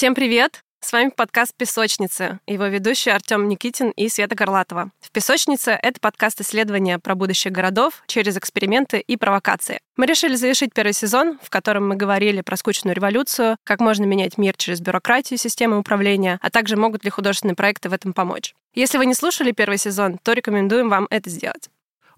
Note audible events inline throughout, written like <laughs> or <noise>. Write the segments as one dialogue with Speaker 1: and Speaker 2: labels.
Speaker 1: Всем привет! С вами подкаст «Песочницы», его ведущие Артем Никитин и Света Горлатова. В «Песочнице» — это подкаст исследования про будущее городов через эксперименты и провокации. Мы решили завершить первый сезон, в котором мы говорили про скучную революцию, как можно менять мир через бюрократию системы управления, а также могут ли художественные проекты в этом помочь. Если вы не слушали первый сезон, то рекомендуем вам это сделать.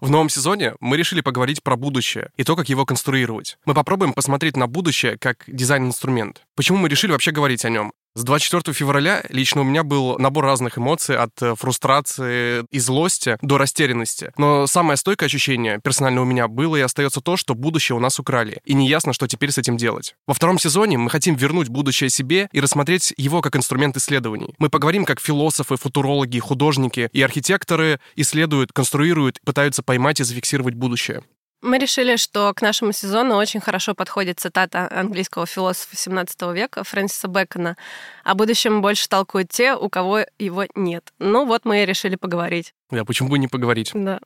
Speaker 2: В новом сезоне мы решили поговорить про будущее и то, как его конструировать. Мы попробуем посмотреть на будущее как дизайн-инструмент. Почему мы решили вообще говорить о нем? С 24 февраля лично у меня был набор разных эмоций от э, фрустрации и злости до растерянности. Но самое стойкое ощущение персонально у меня было и остается то, что будущее у нас украли. И неясно, что теперь с этим делать. Во втором сезоне мы хотим вернуть будущее себе и рассмотреть его как инструмент исследований. Мы поговорим, как философы, футурологи, художники и архитекторы исследуют, конструируют, пытаются поймать и зафиксировать будущее.
Speaker 1: Мы решили, что к нашему сезону очень хорошо подходит цитата английского философа XVII века Фрэнсиса Бэкона. О будущем больше толкуют те, у кого его нет. Ну вот мы и решили поговорить.
Speaker 2: Да, почему бы не поговорить?
Speaker 1: Да.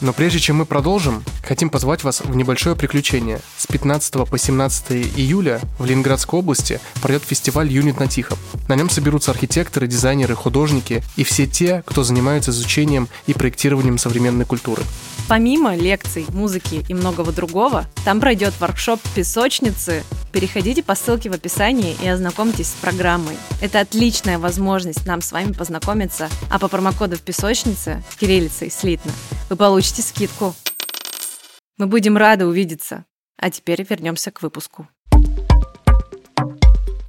Speaker 3: Но прежде чем мы продолжим, хотим позвать вас в небольшое приключение. С 15 по 17 июля в Ленинградской области пройдет фестиваль «Юнит на Тихом». На нем соберутся архитекторы, дизайнеры, художники и все те, кто занимается изучением и проектированием современной культуры.
Speaker 4: Помимо лекций, музыки и многого другого, там пройдет воркшоп «Песочницы». Переходите по ссылке в описании и ознакомьтесь с программой. Это отличная возможность нам с вами познакомиться, а по промокоду в «Песочнице» кириллицей слитно вы получите скидку. Мы будем рады увидеться. А теперь вернемся к выпуску.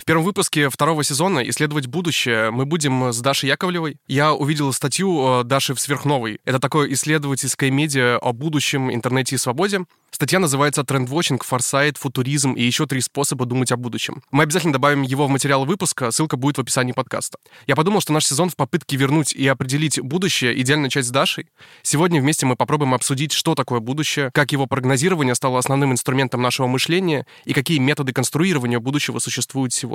Speaker 2: В первом выпуске второго сезона «Исследовать будущее» мы будем с Дашей Яковлевой. Я увидел статью э, Даши в «Сверхновой». Это такое исследовательское медиа о будущем, интернете и свободе. Статья называется «Трендвотчинг, форсайт, футуризм и еще три способа думать о будущем». Мы обязательно добавим его в материал выпуска, ссылка будет в описании подкаста. Я подумал, что наш сезон в попытке вернуть и определить будущее идеально начать с Дашей. Сегодня вместе мы попробуем обсудить, что такое будущее, как его прогнозирование стало основным инструментом нашего мышления и какие методы конструирования будущего существуют сегодня.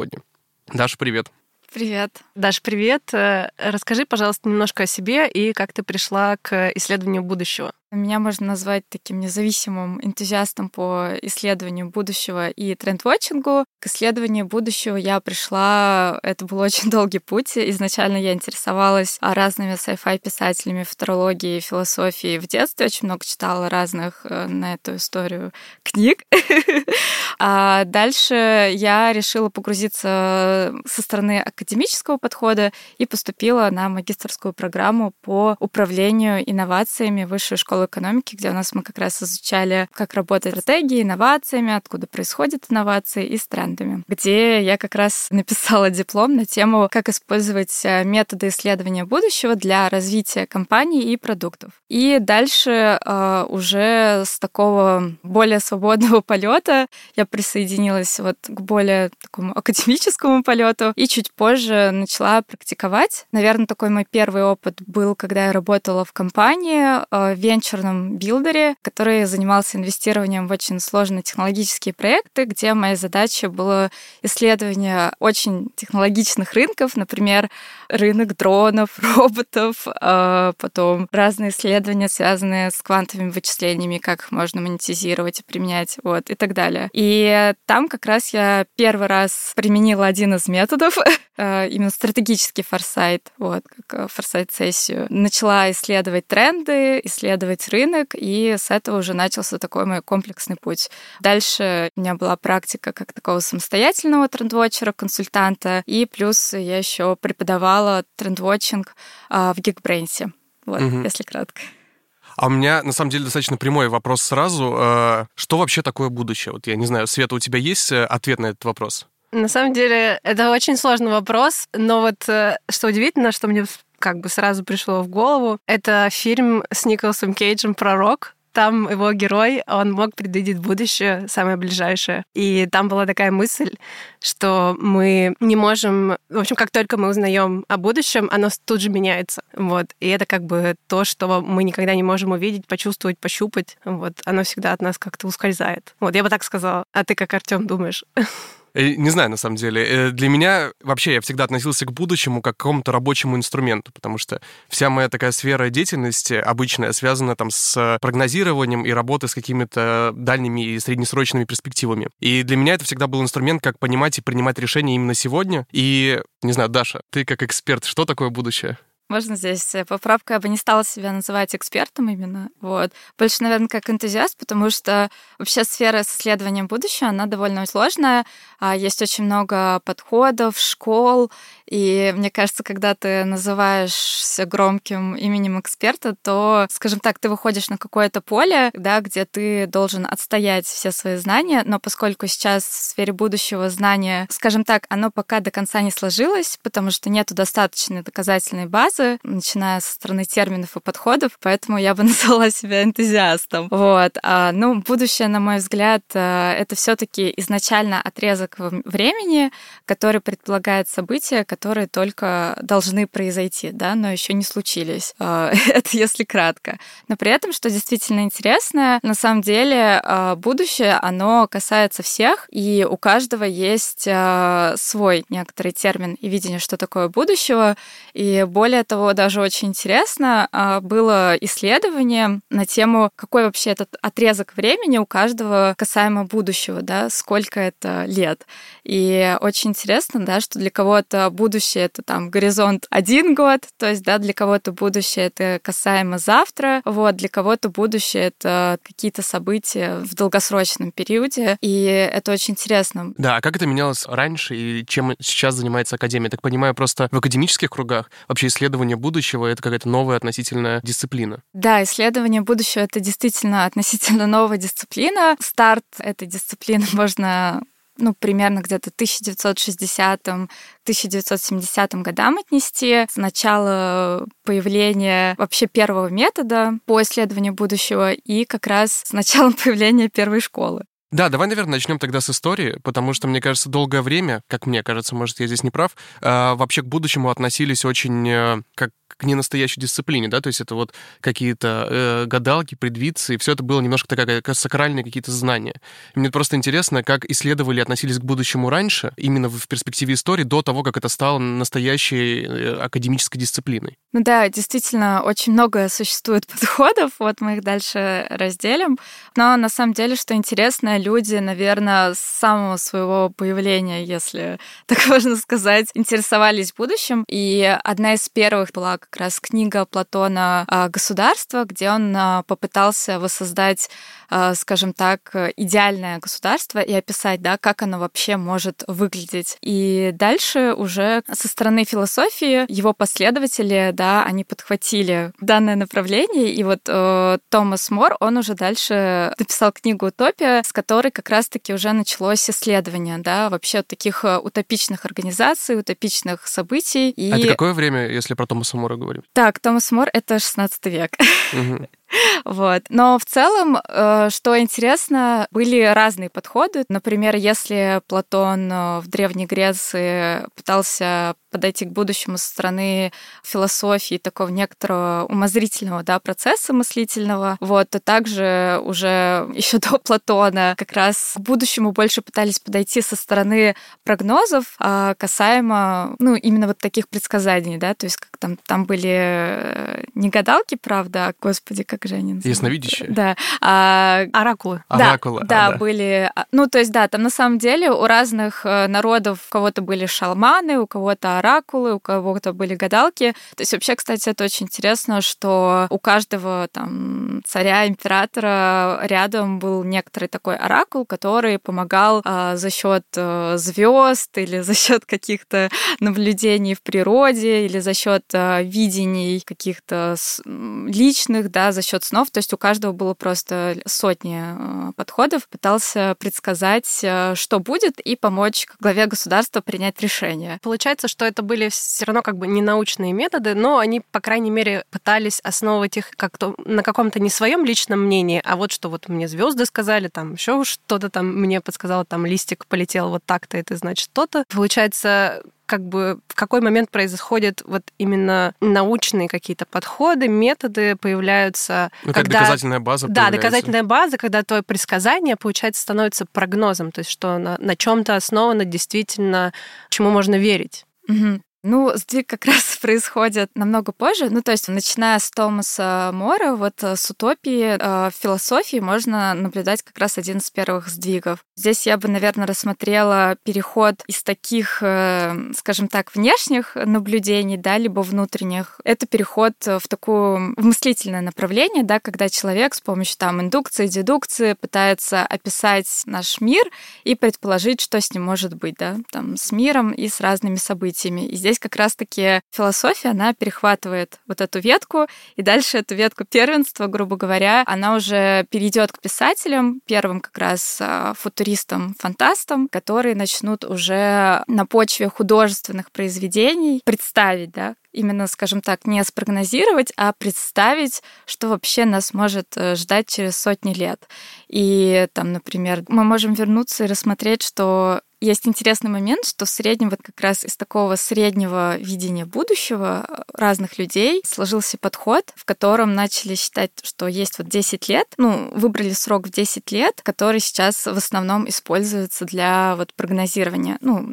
Speaker 2: Даша, привет.
Speaker 1: Привет. Даш, привет. Э, расскажи, пожалуйста, немножко о себе и как ты пришла к исследованию будущего.
Speaker 5: Меня можно назвать таким независимым энтузиастом по исследованию будущего и трендвотчингу. К исследованию будущего я пришла, это был очень <laughs> долгий путь. Изначально я интересовалась разными sci-fi писателями, футурологией, философией. В детстве очень много читала разных э, на эту историю книг. <laughs> А дальше я решила погрузиться со стороны академического подхода и поступила на магистрскую программу по управлению инновациями Высшей школы школу экономики, где у нас мы как раз изучали, как работает стратегия, инновациями, откуда происходят инновации и с трендами, где я как раз <laughs> написала диплом на тему, как использовать э, методы исследования будущего для развития компаний и продуктов. И дальше э, уже с такого более свободного <laughs> полета я присоединилась вот к более такому академическому полету и чуть позже начала практиковать. Наверное, такой мой первый опыт был, когда я работала в компании э, венчур венчурном билдере, который занимался инвестированием в очень сложные технологические проекты, где моя задача была исследование очень технологичных рынков, например, рынок дронов, <laughs> роботов, а потом разные исследования, связанные с квантовыми вычислениями, как их можно монетизировать и применять, вот, и так далее. И там как раз я первый раз применила один из методов, а, <laughs> именно стратегический форсайт, вот, как э, форсайт-сессию. Начала исследовать тренды, исследовать исследовать рынок, и с этого уже начался такой мой комплексный путь. Дальше у меня была практика как такого самостоятельного трендвотчера, консультанта, и плюс я еще преподавала трендвотчинг а, в Geekbrains, вот, угу. если кратко.
Speaker 2: А у меня, на самом деле, достаточно прямой вопрос сразу. А, что вообще такое будущее? Вот я не знаю, Света, у тебя есть э, ответ на этот вопрос?
Speaker 1: На самом деле, это очень сложный вопрос, но вот э, что удивительно, что мне как бы сразу пришло в голову. Это фильм с Николасом Кейджем «Пророк», там его герой, он мог предвидеть будущее, самое ближайшее. И там была такая мысль, что мы не можем... В общем, как только мы узнаем о будущем, оно тут же меняется. Вот. И это как бы то, что мы никогда не можем увидеть, почувствовать, пощупать. Вот. Оно всегда от нас как-то ускользает. Вот, я бы так сказала. А ты как, Артем, думаешь? <laughs>
Speaker 2: Э, не знаю, на самом деле. Э, для меня вообще я всегда относился к будущему как к какому-то рабочему инструменту, потому что вся моя такая сфера деятельности обычная связана там с прогнозированием и работой с какими-то дальними и среднесрочными перспективами. И для меня это всегда был инструмент, как понимать и принимать решения именно сегодня. И, не знаю, Даша, ты как эксперт, что такое будущее?
Speaker 5: Можно здесь э, поправка, я бы не стала себя называть экспертом именно. Вот. Больше, наверное, как энтузиаст, потому что вообще сфера с исследованием будущего, она довольно сложная. А, есть очень много подходов, школ, и мне кажется, когда ты называешься громким именем эксперта, то, скажем так, ты выходишь на какое-то поле, да, где ты должен отстоять все свои знания, но поскольку сейчас в сфере будущего знания, скажем так, оно пока до конца не сложилось, потому что нету достаточной доказательной базы, вопросы, начиная со стороны терминов и подходов, поэтому я бы <laughs> назвала себя энтузиастом. Вот. А, ну, будущее, на мой взгляд, э, это все таки изначально отрезок времени, который предполагает события, которые только должны произойти, да, но еще не случились. А, <laughs> это если кратко. Но при этом, что действительно интересно, на самом деле а, будущее, оно касается всех, и у каждого есть свой некоторый термин и видение, что такое будущего, и более того, даже очень интересно, а, было исследование на тему, какой вообще этот отрезок времени у каждого касаемо будущего, да, сколько это лет. И очень интересно, да, что для кого-то будущее это там горизонт один год, то есть, да, для кого-то будущее это касаемо завтра, вот, для кого-то будущее это какие-то события в долгосрочном периоде, и это очень интересно.
Speaker 2: Да, а как это менялось раньше и чем сейчас занимается Академия? Так понимаю, просто в академических кругах вообще исследования исследование будущего — это какая-то новая относительная дисциплина.
Speaker 5: Да, исследование будущего — это действительно относительно новая дисциплина. Старт этой дисциплины <laughs> можно ну, примерно где-то 1960-1970 годам отнести. С начала появления вообще первого метода по исследованию будущего и как раз с начала <laughs> появления первой школы.
Speaker 2: Да, давай, наверное, начнем тогда с истории, потому что, мне кажется, долгое время, как мне кажется, может, я здесь не прав, э, вообще к будущему относились очень э, как к ненастоящей дисциплине, да, то есть это вот какие-то э, гадалки, предвидцы, и все это было немножко такая как сакральные какие-то знания. И мне просто интересно, как исследовали относились к будущему раньше, именно в перспективе истории, до того, как это стало настоящей э, академической дисциплиной.
Speaker 5: Ну да, действительно, очень много существует <laughs> подходов, вот мы их дальше разделим, но на самом деле, что интересно, люди, наверное, с самого своего появления, если <laughs> так можно сказать, интересовались будущим, и одна из первых была как раз книга Платона «Государство», где он а, попытался воссоздать, а, скажем так, идеальное государство и описать, да, как оно вообще может выглядеть. И дальше уже со стороны философии его последователи, да, они подхватили данное направление, и вот э, Томас Мор, он уже дальше написал книгу «Утопия», с которой как раз-таки уже началось исследование, да, вообще таких э, утопичных организаций, утопичных событий.
Speaker 2: И... А это какое время, если про Томаса Мора говорим?
Speaker 5: Так, Томас Мор — это 16 век. <laughs> Вот. Но в целом, э, что интересно, были разные подходы. Например, если Платон э, в Древней Греции пытался подойти к будущему со стороны философии, такого некоторого умозрительного да, процесса мыслительного, вот, то также уже <laughs> еще до Платона как раз к будущему больше пытались подойти со стороны прогнозов а касаемо, ну, именно вот таких предсказаний, да, то есть как там, там были э, не гадалки, правда, а, господи, как же они называются?
Speaker 2: Ясновидящие.
Speaker 5: Да. А,
Speaker 1: Оракулы.
Speaker 5: Да,
Speaker 2: Оракулы.
Speaker 5: Да, а, да, были, а, ну, то есть, да, там на самом деле у разных э, народов у кого-то были шалманы, у кого-то оракулы, у кого-то были гадалки. То есть вообще, кстати, это очень интересно, что у каждого там царя, императора рядом был некоторый такой оракул, который помогал а, за счет э, звезд или за счет каких-то наблюдений в природе или за счет а, видений каких-то личных, да, за счет снов. То есть у каждого было просто сотни а, подходов, пытался предсказать, что будет, и помочь главе государства принять решение.
Speaker 1: Получается, что это были все равно как бы не научные методы, но они, по крайней мере, пытались основывать их как-то на каком-то не своем личном мнении, а вот что вот мне звезды сказали, там еще что-то там мне подсказало, там листик полетел вот так-то, это значит что-то. Получается, как бы в какой момент происходят вот именно научные какие-то подходы, методы появляются.
Speaker 2: Ну,
Speaker 1: когда...
Speaker 2: доказательная база
Speaker 1: Да, появляется. доказательная база, когда твое предсказание, получается, становится прогнозом, то есть что на, на чем-то основано действительно, чему можно верить.
Speaker 5: Угу. Ну, сдвиг как <laughs> раз происходит намного позже. Ну, то есть, начиная с Томаса Мора, вот э, с утопии э, в философии можно наблюдать как раз один из первых сдвигов. Здесь я бы, наверное, рассмотрела переход из таких, э, скажем так, внешних наблюдений, да, либо внутренних. Это переход в такое мыслительное направление, да, когда человек с помощью там индукции, дедукции пытается описать наш мир и предположить, что с ним может быть, да, там, с миром и с разными событиями. И здесь здесь как раз-таки философия, она перехватывает вот эту ветку, и дальше эту ветку первенства, грубо говоря, она уже перейдет к писателям, первым как раз а, футуристам, фантастам, которые начнут уже на почве художественных произведений представить, да, именно, скажем так, не спрогнозировать, а представить, что вообще нас может э, ждать через сотни лет. И там, например, мы можем вернуться и рассмотреть, что есть интересный момент, что в среднем вот как раз из такого среднего видения будущего э, разных людей сложился подход, в котором начали считать, что есть вот 10 лет, ну, выбрали срок в 10 лет, который сейчас в основном используется для вот прогнозирования, ну,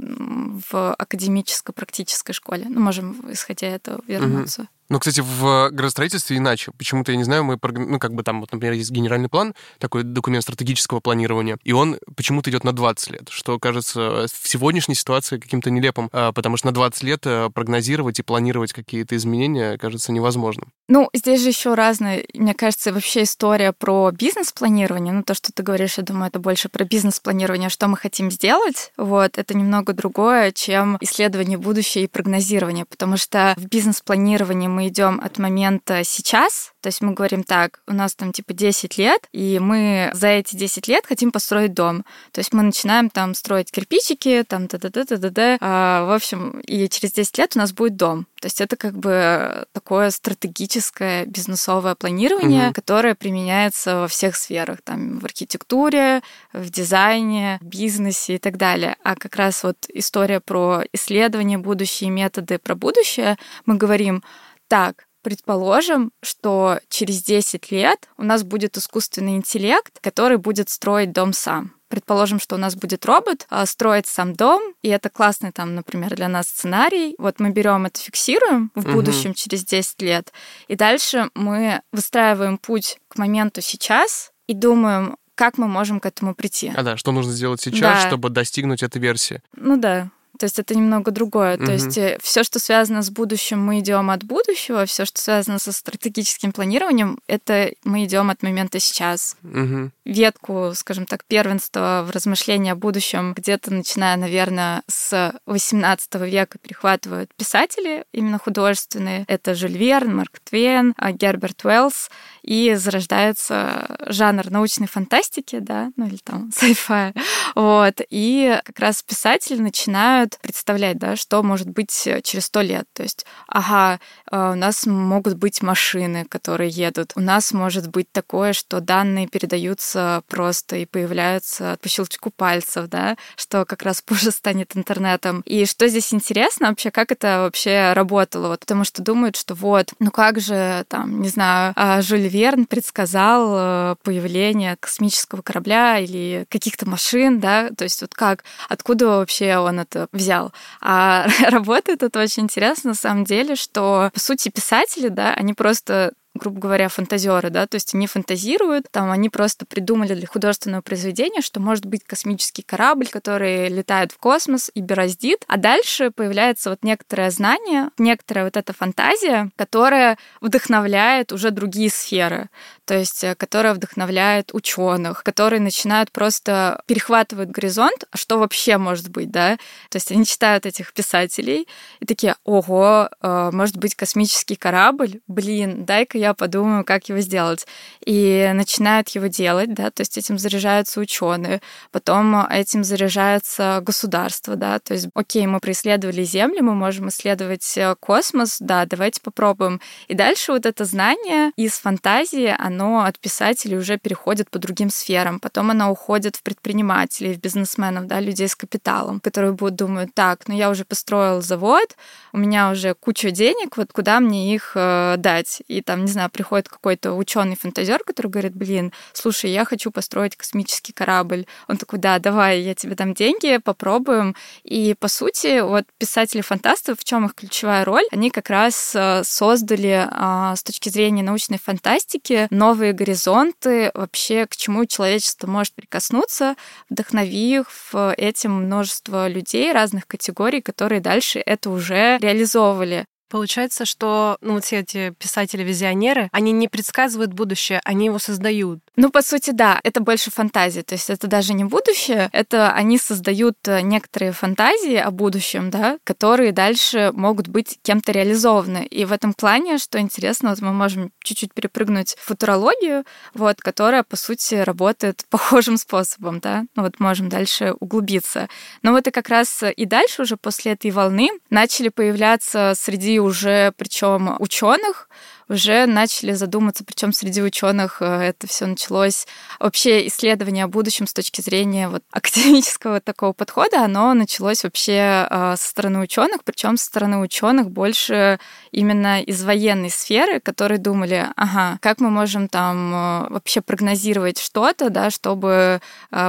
Speaker 5: в академическо-практической школе. Ну, можем, исходя этого, вернуться. Угу.
Speaker 2: Ну, кстати, в градостроительстве иначе. Почему-то, я не знаю, мы, ну, как бы там, вот, например, есть генеральный план, такой документ стратегического планирования, и он почему-то идет на 20 лет, что кажется в сегодняшней ситуации каким-то нелепым, а, потому что на 20 лет э, прогнозировать и планировать какие-то изменения кажется невозможным.
Speaker 5: Ну, здесь же еще разные, мне кажется, вообще история про бизнес-планирование. Ну, то, что ты говоришь, я думаю, это больше про бизнес-планирование, что мы хотим сделать. Вот, это немного другое, чем исследование будущего и прогнозирование, потому что в бизнес-планировании мы идем от момента сейчас, то есть мы говорим так, у нас там типа 10 лет, и мы за эти 10 лет хотим построить дом. То есть мы начинаем там строить кирпичики, там да-да-да-да-да, а, в общем, и через 10 лет у нас будет дом. То есть это как бы такое стратегическое бизнесовое планирование, угу. которое применяется во всех сферах, там в архитектуре, в дизайне, в бизнесе и так далее. А как раз вот история про исследование будущее, методы про будущее, мы говорим, так, предположим, что через 10 лет у нас будет искусственный интеллект, который будет строить дом сам. Предположим, что у нас будет робот а, строить сам дом, и это классный там, например, для нас сценарий. Вот мы берем это, фиксируем в будущем угу. через 10 лет, и дальше мы выстраиваем путь к моменту сейчас и думаем, как мы можем к этому прийти.
Speaker 2: А да, что нужно сделать сейчас, да. чтобы достигнуть этой версии?
Speaker 5: Ну да. То есть это немного другое. Угу. То есть э, все, что связано с будущим, мы идем от будущего, все, что связано со стратегическим планированием, это мы идем от момента сейчас.
Speaker 2: Угу.
Speaker 5: Ветку, скажем так, первенства в размышлении о будущем, где-то начиная, наверное, с 18 века перехватывают писатели, именно художественные. Это Жюль Верн, Марк Твен, а, Герберт Уэллс. И зарождается жанр научной фантастики, да, ну или там <laughs> sci-fi. Вот. И как раз писатели начинают представлять, да, что может быть через сто лет. То есть, ага, э, у нас могут быть машины, которые едут. У нас может быть такое, что данные передаются просто и появляются по щелчку пальцев, да, что как раз позже станет интернетом. И что здесь интересно вообще, как это вообще работало? Вот, потому что думают, что вот, ну как же, там, не знаю, а, Жюль Верн предсказал э, появление космического корабля или каких-то машин, да, то есть вот как, откуда вообще он это взял. А <laughs> работает это очень интересно на самом деле, что, по сути, писатели, да, они просто грубо говоря, фантазеры, да, то есть они фантазируют, там они просто придумали для художественного произведения, что может быть космический корабль, который летает в космос и бороздит, а дальше появляется вот некоторое знание, некоторая вот эта фантазия, которая вдохновляет уже другие сферы, то есть э, которая вдохновляет ученых, которые начинают просто перехватывать горизонт, а что вообще может быть, да, то есть они читают этих писателей и такие, ого, э, может быть космический корабль, блин, дай-ка я я подумаю, как его сделать. И начинают его делать, да, то есть этим заряжаются ученые, потом этим заряжается государство, да, то есть, окей, мы преисследовали Землю, мы можем исследовать э, космос, да, давайте попробуем. И дальше вот это знание из фантазии, оно от писателей уже переходит по другим сферам, потом оно уходит в предпринимателей, в бизнесменов, да, людей с капиталом, которые будут думать, так, ну я уже построил завод, у меня уже куча денег, вот куда мне их э, дать? И там, не знаю, приходит какой-то ученый фантазер, который говорит, блин, слушай, я хочу построить космический корабль. Он такой, да, давай, я тебе дам деньги, попробуем. И, по сути, вот писатели-фантасты, в чем их ключевая роль? Они как раз э, создали э, с точки зрения научной фантастики новые горизонты вообще, к чему человечество может прикоснуться, вдохновив этим множество людей разных категорий, которые дальше это уже реализовывали.
Speaker 1: Получается, что ну, вот все эти писатели-визионеры, они не предсказывают будущее, они его создают.
Speaker 5: Ну, по сути, да, это больше фантазии. То есть это даже не будущее, это они создают э, некоторые фантазии о будущем, да, которые дальше могут быть кем-то реализованы. И в этом плане, что интересно, вот мы можем чуть-чуть перепрыгнуть в футурологию, вот, которая, по сути, работает <laughs> похожим способом, да. Ну вот можем дальше углубиться. Но вот и как раз и дальше уже после этой волны начали появляться среди уже, причем ученых, уже начали задуматься, причем среди ученых э, это все началось. Вообще исследование о будущем с точки зрения вот <laughs> академического такого подхода, оно началось вообще э, со стороны ученых, причем со стороны ученых больше именно из военной сферы, которые думали, ага, как мы можем там э, вообще прогнозировать что-то, да, чтобы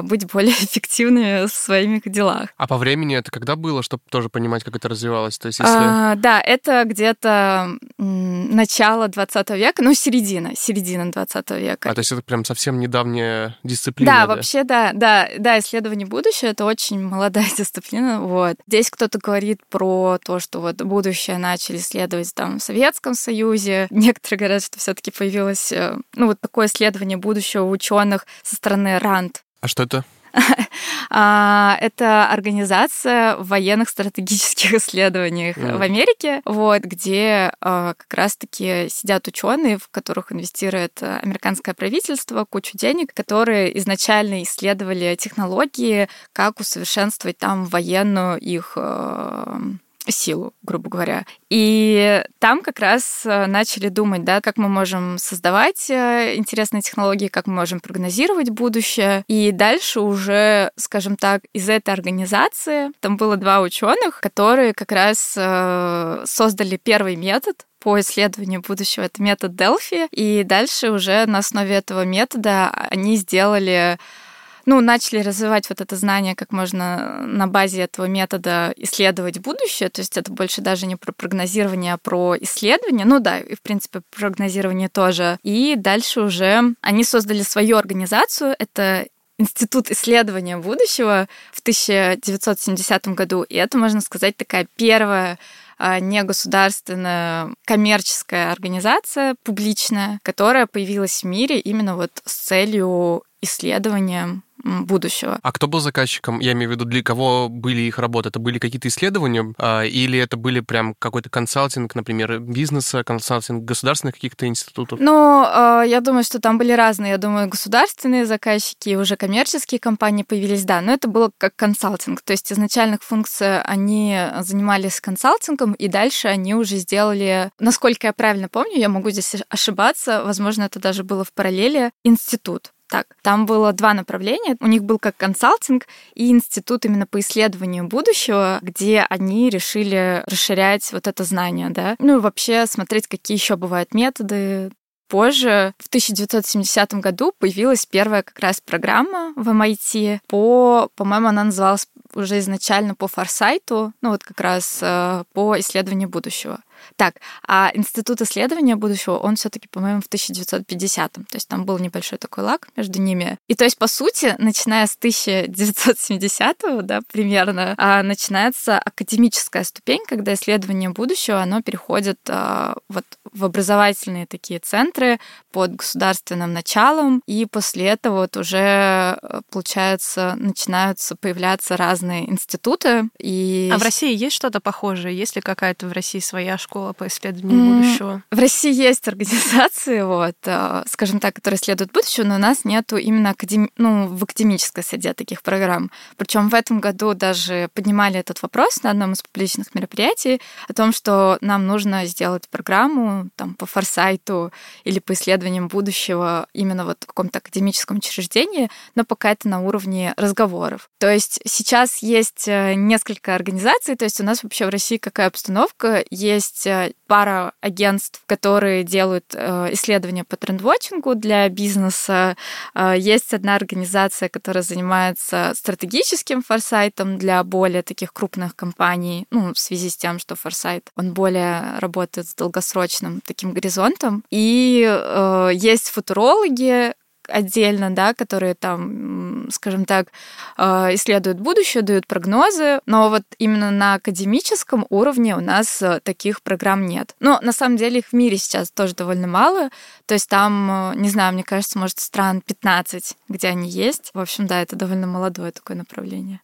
Speaker 5: быть более <laughs> эффективными в своих делах.
Speaker 2: А по времени это когда было, чтобы тоже понимать, как это развивалось? То есть, если...
Speaker 5: а, да, это где-то начало 20 века, ну, середина, середина 20 века.
Speaker 2: А, то есть это прям совсем недавняя дисциплина,
Speaker 5: да? Да, вообще, да, да, да, исследование будущего — это очень молодая <laughs> дисциплина, вот. Здесь кто-то говорит про то, что вот будущее начали исследовать там в Советском Союзе, некоторые говорят, что все таки появилось, э, ну, вот такое исследование будущего ученых со стороны РАНД.
Speaker 2: А что это? <laughs>
Speaker 5: А, это организация военных стратегических исследований в Америке, вот, где а, как раз-таки сидят ученые, в которых инвестирует американское правительство, кучу денег, которые изначально исследовали технологии, как усовершенствовать там военную их силу, грубо говоря. И там как раз э, начали думать, да, как мы можем создавать э, интересные технологии, как мы можем прогнозировать будущее. И дальше уже, скажем так, из этой организации там было два ученых, которые как раз э, создали первый метод, по исследованию будущего. Это метод Делфи. И дальше уже на основе этого метода они сделали ну, начали развивать вот это знание, как можно на базе этого метода исследовать будущее. То есть это больше даже не про прогнозирование, а про исследование. Ну да, и в принципе прогнозирование тоже. И дальше уже они создали свою организацию. Это Институт исследования будущего в 1970 году. И это, можно сказать, такая первая а, негосударственная коммерческая организация, публичная, которая появилась в мире именно вот с целью исследования будущего.
Speaker 2: А кто был заказчиком? Я имею в виду, для кого были их работы? Это были какие-то исследования? А, или это были прям какой-то консалтинг, например, бизнеса, консалтинг государственных каких-то институтов?
Speaker 5: Ну, а, я думаю, что там были разные. Я думаю, государственные заказчики, уже коммерческие компании появились, да. Но это было как консалтинг. То есть изначальных функций они занимались консалтингом, и дальше они уже сделали, насколько я правильно помню, я могу здесь ошибаться, возможно, это даже было в параллели, институт так. Там было два направления. У них был как консалтинг и институт именно по исследованию будущего, где они решили расширять вот это знание, да. Ну и вообще смотреть, какие еще бывают методы, Позже, в 1970 году, появилась первая как раз программа в MIT по, по-моему, она называлась уже изначально по форсайту, ну вот как раз э, по исследованию будущего. Так, а Институт исследования будущего, он все таки по-моему, в 1950-м. То есть там был небольшой такой лак между ними. И то есть, по сути, начиная с 1970-го, да, примерно, а, начинается академическая ступень, когда исследование будущего, оно переходит а, вот в образовательные такие центры под государственным началом, и после этого вот уже, э, получается, начинаются появляться разные институты. И...
Speaker 1: А в России есть что-то похожее? Есть ли какая-то в России своя школа? Школа по исследованию mm. будущего?
Speaker 5: В России есть организации, вот, э, скажем так, которые исследуют будущее, но у нас нету именно академи... ну, в академической среде таких программ. Причем в этом году даже поднимали этот вопрос на одном из публичных мероприятий о том, что нам нужно сделать программу там, по форсайту или по исследованиям будущего именно вот в каком-то академическом учреждении, но пока это на уровне разговоров. То есть сейчас есть э, несколько организаций, то есть у нас вообще в России какая обстановка? Есть э, пара агентств, которые делают э, исследования по трендвотчингу для бизнеса. Есть одна организация, которая занимается стратегическим форсайтом для более таких крупных компаний, ну, в связи с тем, что форсайт, он более работает с долгосрочным таким горизонтом. И э, есть футурологи, отдельно, да, которые там, скажем так, э, исследуют будущее, дают прогнозы, но вот именно на академическом уровне у нас э, таких программ нет. Но на самом деле их в мире сейчас тоже довольно мало, то есть там, э, не знаю, мне кажется, может, стран 15, где они есть. В общем, да, это довольно молодое такое направление.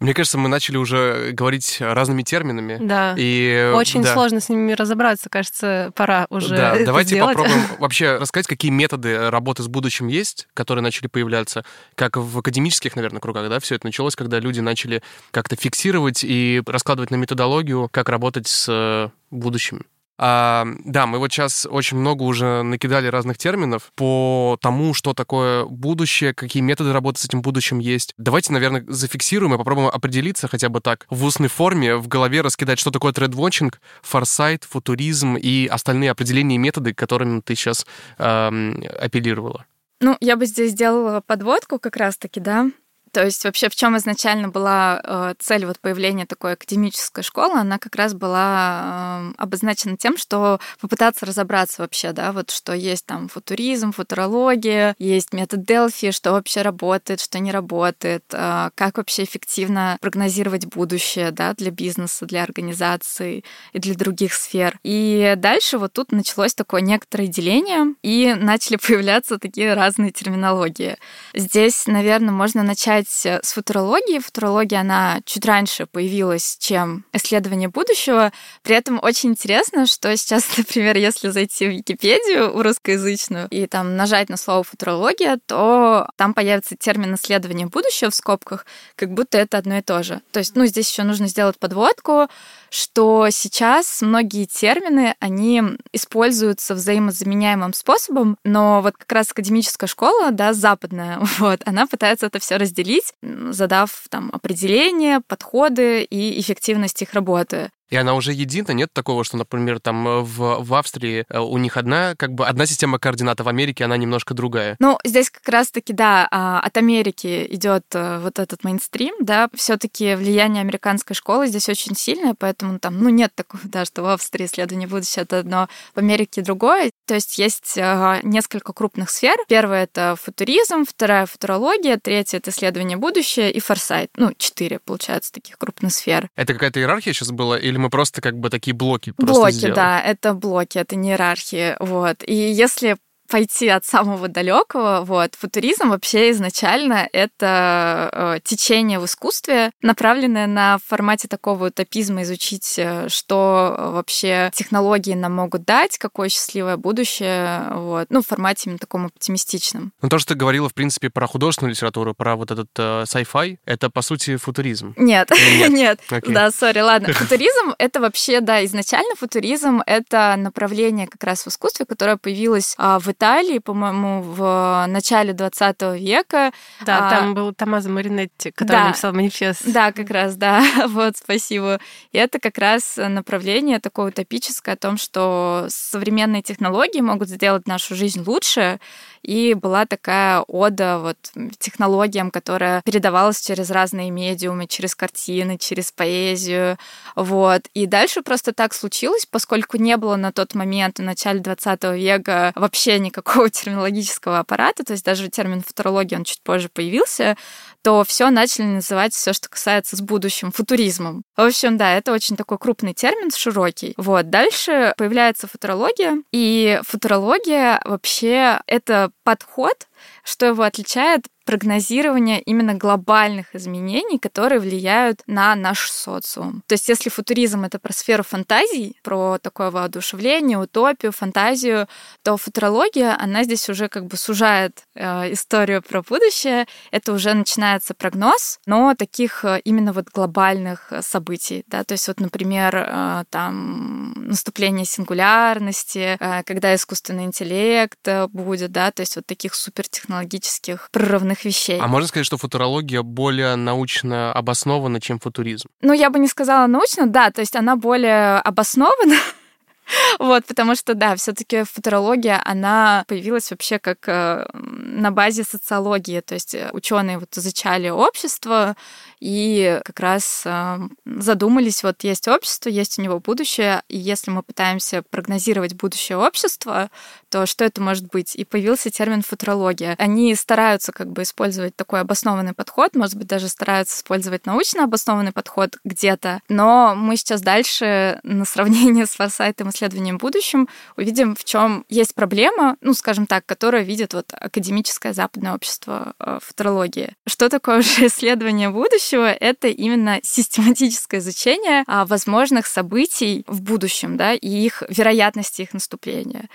Speaker 2: Мне кажется, мы начали уже говорить разными терминами.
Speaker 1: Да. И очень да. сложно с ними разобраться. Кажется, пора уже. Да, это
Speaker 2: давайте
Speaker 1: сделать.
Speaker 2: попробуем <laughs> вообще рассказать, какие методы работы с будущим есть, которые начали появляться, как в академических, наверное, кругах, да, все это началось, когда люди начали как-то фиксировать и раскладывать на методологию, как работать с будущим. А, да, мы вот сейчас очень много уже накидали разных терминов по тому, что такое будущее, какие методы работы с этим будущим есть. Давайте, наверное, зафиксируем и попробуем определиться хотя бы так в устной форме, в голове раскидать, что такое трендвотчинг, форсайт, футуризм и остальные определения и методы, которыми ты сейчас эм, апеллировала.
Speaker 5: Ну, я бы здесь сделала подводку как раз-таки, да, то есть вообще в чем изначально была э, цель вот появления такой академической школы, она как раз была э, обозначена тем, что попытаться разобраться вообще, да, вот что есть там футуризм, футурология, есть метод Делфи, что вообще работает, что не работает, э, как вообще эффективно прогнозировать будущее, да, для бизнеса, для организаций и для других сфер. И дальше вот тут началось такое некоторое деление, и начали <laughs> появляться такие разные терминологии. Здесь, наверное, можно начать начать э, с футурологии. Футурология, она чуть раньше появилась, чем исследование будущего. При этом очень интересно, что сейчас, <laughs> например, если зайти в Википедию в русскоязычную и там нажать на слово футурология, то там появится термин исследование будущего в скобках, как будто это одно и то же. То есть, ну, здесь еще нужно сделать подводку, что сейчас многие термины, они используются взаимозаменяемым способом, но вот как раз академическая школа, да, западная, <laughs> вот, она пытается это все разделить, задав там определения, подходы и эффективность их работы.
Speaker 2: И она уже едина, нет такого, что, например, там э, в, в Австрии э, у них одна, как бы одна система координат, а в Америке она немножко другая.
Speaker 5: Ну, здесь как раз-таки, да, а, от Америки идет э, вот этот мейнстрим, да, все-таки влияние американской школы здесь очень сильное, поэтому там, ну, нет такого, да, что в Австрии исследование будущего это одно, в Америке другое. То есть есть несколько крупных сфер. Первая — это футуризм, вторая — футурология, третья — это исследование будущего и форсайт. Ну, четыре, получается, таких крупных сфер.
Speaker 2: Это какая-то иерархия сейчас была или мы просто как бы такие блоки
Speaker 5: Блоки, да, это блоки, это не иерархии, вот. И если пойти от самого далекого. Вот. Футуризм вообще изначально это э, течение в искусстве, направленное на формате такого утопизма изучить, э, что вообще технологии нам могут дать, какое счастливое будущее, вот. ну, в формате именно таком оптимистичном.
Speaker 2: Ну, то, что ты говорила, в принципе, про художественную литературу, про вот этот э, sci-fi, это, по сути, футуризм.
Speaker 5: Нет, нет, <laughs> нет. Okay. Да, сори, ладно. <laughs> Футуризм — это вообще, да, изначально футуризм — это направление как раз в искусстве, которое появилось а, в Италии, по-моему, в начале 20 века.
Speaker 1: Да, а, там был Томазо Маринетти, который да, написал манифест.
Speaker 5: Да, как раз, да. <laughs> вот, спасибо. И это как раз направление такое утопическое о том, что современные технологии могут сделать нашу жизнь лучше, и была такая ода вот технологиям, которая передавалась через разные медиумы, через картины, через поэзию, вот. И дальше просто так случилось, поскольку не было на тот момент, в начале 20 века, вообще никакого <laughs> терминологического аппарата, то есть даже термин футурология, он чуть позже появился, то все начали называть все, что касается с будущим, футуризмом. В общем, да, это очень такой крупный термин, широкий. Вот. Дальше появляется футурология, и футурология вообще это подход, что его отличает прогнозирование именно глобальных изменений, которые влияют на наш социум. То есть если футуризм — это про сферу фантазий, про такое воодушевление, утопию, фантазию, то футурология, она здесь уже как бы сужает э, историю про будущее. Это уже начинается прогноз, но таких э, именно вот глобальных э, событий, да, то есть вот, например, э, там наступление сингулярности, э, когда искусственный интеллект э, будет, да, то есть вот таких супертехнологических прорывных разных вещей.
Speaker 2: А можно сказать, что футурология более научно обоснована, чем футуризм?
Speaker 5: Ну, я бы не сказала научно, да, то есть она более обоснована, <laughs> <laughs> Вот, потому что, да, все-таки футурология, она появилась вообще как э, на базе социологии, то есть э, ученые вот изучали общество и как раз э, задумались, вот есть общество, есть у него будущее, и если мы пытаемся прогнозировать будущее общества, то что это может быть? И появился термин футурология. Они стараются как бы использовать такой обоснованный подход, может быть, даже стараются использовать научно обоснованный подход где-то, но мы сейчас дальше на сравнение с форсайтом и исследованием будущем увидим, в чем есть проблема, ну, скажем так, которую видит вот академическое западное общество э, футурологии. Что такое уже <laughs> исследование будущего? Это именно систематическое изучение а, возможных событий в будущем, да, и их вероятности их наступления.